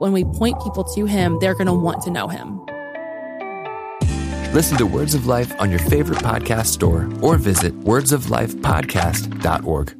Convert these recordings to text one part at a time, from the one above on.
When we point people to him, they're going to want to know him. Listen to Words of Life on your favorite podcast store or visit wordsoflifepodcast.org.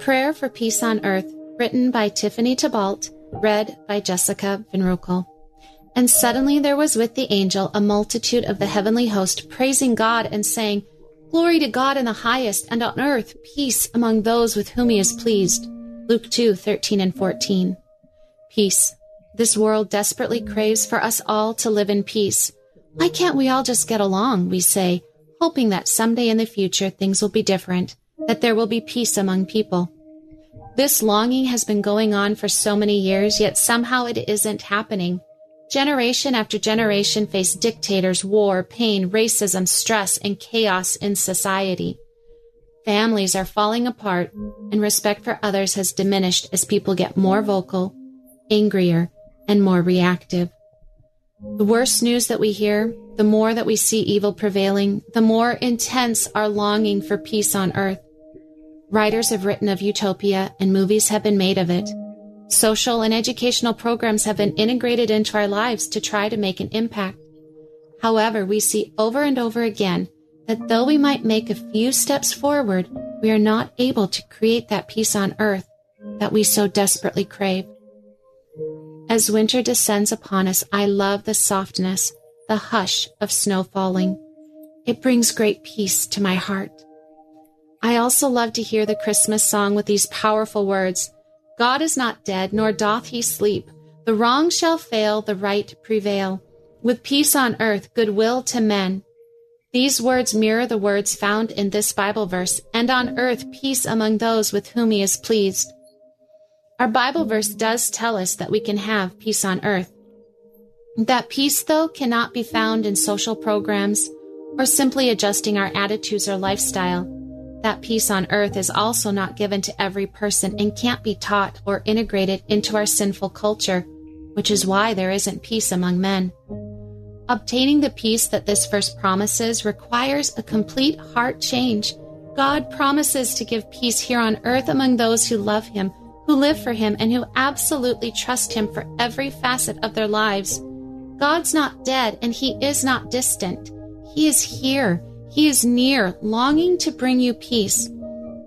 Prayer for Peace on Earth, written by Tiffany Thibault, read by Jessica Van Roekel. And suddenly there was with the angel a multitude of the heavenly host praising God and saying, Glory to God in the highest, and on earth peace among those with whom he is pleased. Luke 2 13 and 14. Peace. This world desperately craves for us all to live in peace. Why can't we all just get along, we say, hoping that someday in the future things will be different that there will be peace among people. This longing has been going on for so many years, yet somehow it isn't happening. Generation after generation face dictators, war, pain, racism, stress, and chaos in society. Families are falling apart, and respect for others has diminished as people get more vocal, angrier, and more reactive. The worse news that we hear, the more that we see evil prevailing, the more intense our longing for peace on earth. Writers have written of utopia and movies have been made of it. Social and educational programs have been integrated into our lives to try to make an impact. However, we see over and over again that though we might make a few steps forward, we are not able to create that peace on earth that we so desperately crave. As winter descends upon us, I love the softness, the hush of snow falling. It brings great peace to my heart. I also love to hear the Christmas song with these powerful words God is not dead, nor doth he sleep. The wrong shall fail, the right prevail. With peace on earth, goodwill to men. These words mirror the words found in this Bible verse, and on earth peace among those with whom he is pleased. Our Bible verse does tell us that we can have peace on earth. That peace, though, cannot be found in social programs or simply adjusting our attitudes or lifestyle. That peace on earth is also not given to every person and can't be taught or integrated into our sinful culture, which is why there isn't peace among men. Obtaining the peace that this verse promises requires a complete heart change. God promises to give peace here on earth among those who love Him, who live for Him, and who absolutely trust Him for every facet of their lives. God's not dead and He is not distant. He is here he is near, longing to bring you peace.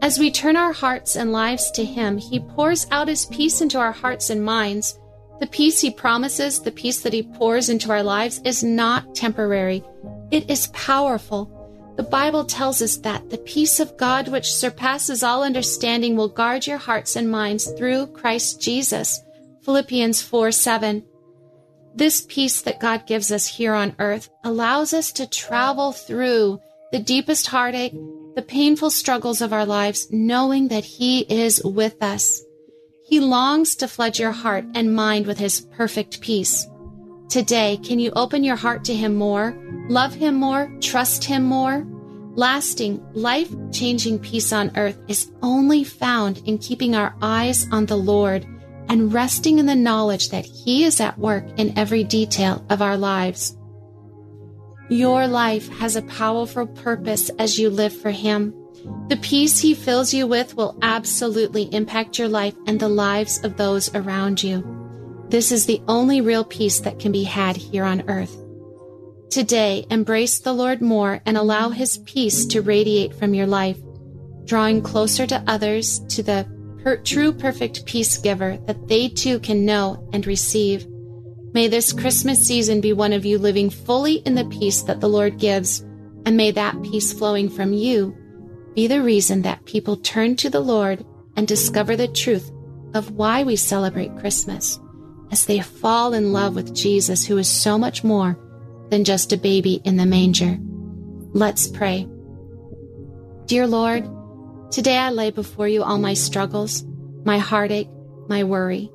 As we turn our hearts and lives to Him, He pours out His peace into our hearts and minds. The peace He promises, the peace that He pours into our lives, is not temporary. It is powerful. The Bible tells us that the peace of God, which surpasses all understanding, will guard your hearts and minds through Christ Jesus. Philippians 4 7. This peace that God gives us here on earth allows us to travel through the deepest heartache, the painful struggles of our lives, knowing that He is with us. He longs to flood your heart and mind with His perfect peace. Today, can you open your heart to Him more, love Him more, trust Him more? Lasting, life changing peace on earth is only found in keeping our eyes on the Lord and resting in the knowledge that He is at work in every detail of our lives. Your life has a powerful purpose as you live for Him. The peace He fills you with will absolutely impact your life and the lives of those around you. This is the only real peace that can be had here on earth. Today, embrace the Lord more and allow His peace to radiate from your life, drawing closer to others to the per- true perfect peace giver that they too can know and receive. May this Christmas season be one of you living fully in the peace that the Lord gives, and may that peace flowing from you be the reason that people turn to the Lord and discover the truth of why we celebrate Christmas as they fall in love with Jesus, who is so much more than just a baby in the manger. Let's pray. Dear Lord, Today I lay before you all my struggles, my heartache, my worry.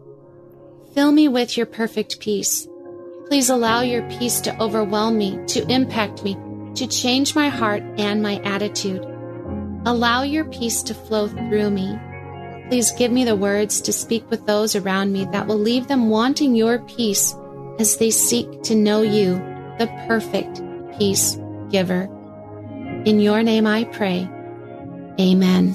Fill me with your perfect peace. Please allow your peace to overwhelm me, to impact me, to change my heart and my attitude. Allow your peace to flow through me. Please give me the words to speak with those around me that will leave them wanting your peace as they seek to know you, the perfect peace giver. In your name I pray. Amen.